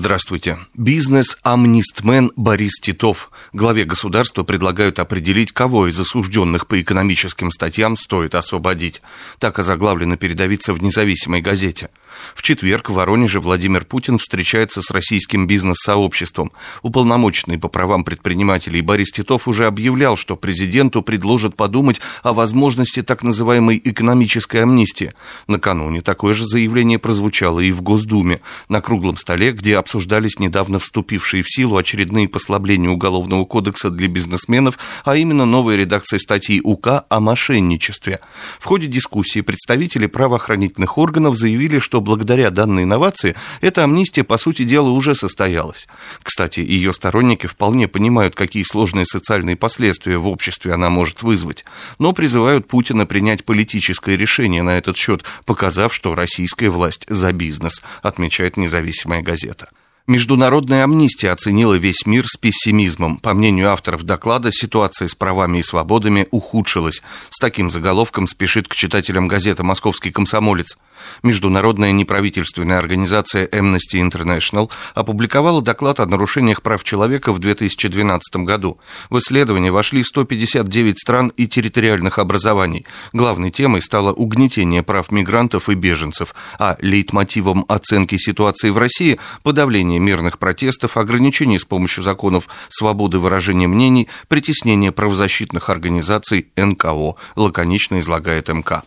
Здравствуйте. Бизнес-амнистмен Борис Титов. Главе государства предлагают определить, кого из осужденных по экономическим статьям стоит освободить. Так озаглавлено передавиться в независимой газете. В четверг в Воронеже Владимир Путин встречается с российским бизнес-сообществом. Уполномоченный по правам предпринимателей Борис Титов уже объявлял, что президенту предложат подумать о возможности так называемой экономической амнистии. Накануне такое же заявление прозвучало и в Госдуме на круглом столе, где обсуждались недавно вступившие в силу очередные послабления Уголовного кодекса для бизнесменов, а именно новая редакция статьи УК о мошенничестве. В ходе дискуссии представители правоохранительных органов заявили, что благодаря данной инновации эта амнистия, по сути дела, уже состоялась. Кстати, ее сторонники вполне понимают, какие сложные социальные последствия в обществе она может вызвать, но призывают Путина принять политическое решение на этот счет, показав, что российская власть за бизнес, отмечает независимая газета. Международная амнистия оценила весь мир с пессимизмом. По мнению авторов доклада, ситуация с правами и свободами ухудшилась. С таким заголовком спешит к читателям газета «Московский комсомолец». Международная неправительственная организация Amnesty International опубликовала доклад о нарушениях прав человека в 2012 году. В исследование вошли 159 стран и территориальных образований. Главной темой стало угнетение прав мигрантов и беженцев, а лейтмотивом оценки ситуации в России – подавление мирных протестов, ограничение с помощью законов свободы выражения мнений, притеснение правозащитных организаций НКО, лаконично излагает МК.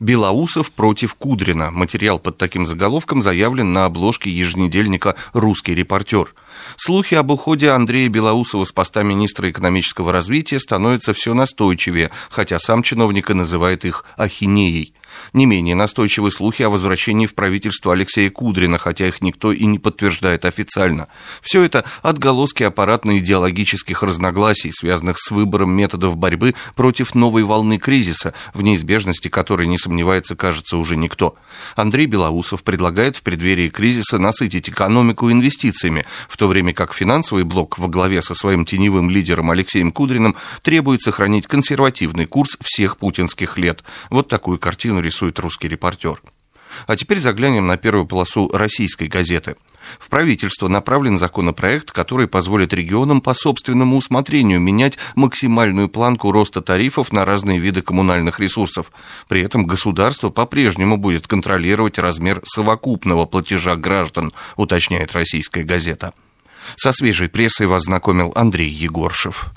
Белоусов против Кудрина. Материал под таким заголовком заявлен на обложке еженедельника «Русский репортер». Слухи об уходе Андрея Белоусова с поста министра экономического развития становятся все настойчивее, хотя сам чиновник и называет их ахинеей. Не менее настойчивы слухи о возвращении в правительство Алексея Кудрина, хотя их никто и не подтверждает официально. Все это отголоски аппаратно-идеологических разногласий, связанных с выбором методов борьбы против новой волны кризиса, в неизбежности которой не сомневается, кажется, уже никто. Андрей Белоусов предлагает в преддверии кризиса насытить экономику инвестициями, в то время как финансовый блок во главе со своим теневым лидером Алексеем Кудриным требует сохранить консервативный курс всех путинских лет. Вот такую рисует русский репортер. А теперь заглянем на первую полосу российской газеты. В правительство направлен законопроект, который позволит регионам по собственному усмотрению менять максимальную планку роста тарифов на разные виды коммунальных ресурсов. При этом государство по-прежнему будет контролировать размер совокупного платежа граждан, уточняет российская газета. Со свежей прессой вас знакомил Андрей Егоршев.